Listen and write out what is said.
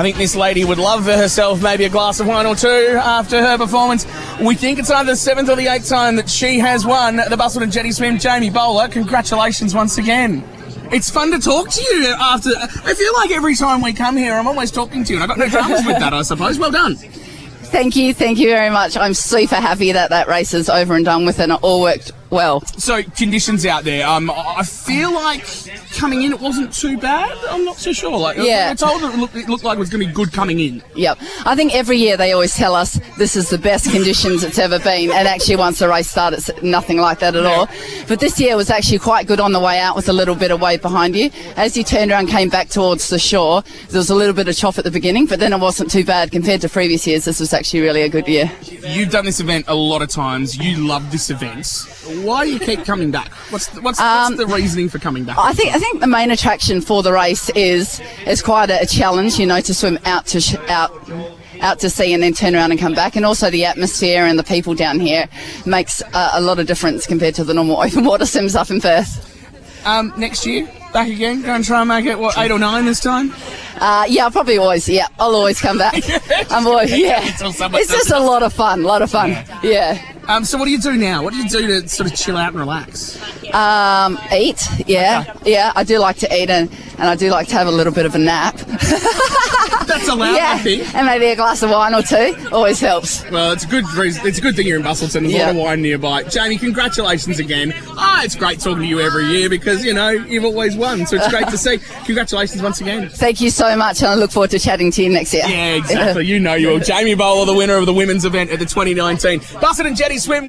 I think this lady would love for herself maybe a glass of wine or two after her performance. We think it's either the seventh or the eighth time that she has won the Busselton Jetty Swim. Jaime Bowler, congratulations once again. It's fun to talk to you after. I feel like every time we come here, I'm always talking to you, and I've got no dramas with that, I suppose. Well done. Thank you, thank you very much. I'm super happy that that race is over and done with and it all worked well. So conditions out there. Um, I feel like coming in it wasn't too bad. I'm not so sure. Like, Yeah. I told it looked, it looked like it was going to be good coming in. Yep. I think every year they always tell us this is the best conditions it's ever been, and actually once the race started, it's nothing like that at all. But this year was actually quite good on the way out with a little bit of wave behind you. As you turned around, came back towards the shore, there was a little bit of chop at the beginning, but then it wasn't too bad compared to previous years. This was actually really a good year. You've done this event a lot of times. You love this event. Why do you keep coming back? What's the, what's, what's the reasoning for coming back? I think I think the main attraction for the race is is quite a, a challenge, you know, to swim out to sh- out out to sea and then turn around and come back, and also the atmosphere and the people down here makes uh, a lot of difference compared to the normal open water swims up in Perth. Um, next year, back again. Go and try and make it what eight or nine this time. Uh, yeah, I'll probably always yeah, I'll always come back. I'm always yeah. It's just a lot of fun, a lot of fun. Yeah. Um, so what do you do now? What do you do to sort of chill out and relax? Um, eat, yeah, yeah. I do like to eat and, and I do like to have a little bit of a nap. That's allowed, I yeah, think. and maybe a glass of wine or two always helps. Well, it's a good reason. It's a good thing you're in Busselton. There's a lot of wine nearby. Jaime, congratulations again. Ah, it's great talking to you every year because you know you've always won. So it's great to see. Congratulations once again. Thank you so much, and I look forward to chatting to you next year. Yeah, exactly. You know you will. Jaime Bowler, the winner of the women's event at the 2019 Busselton Jetty Swim.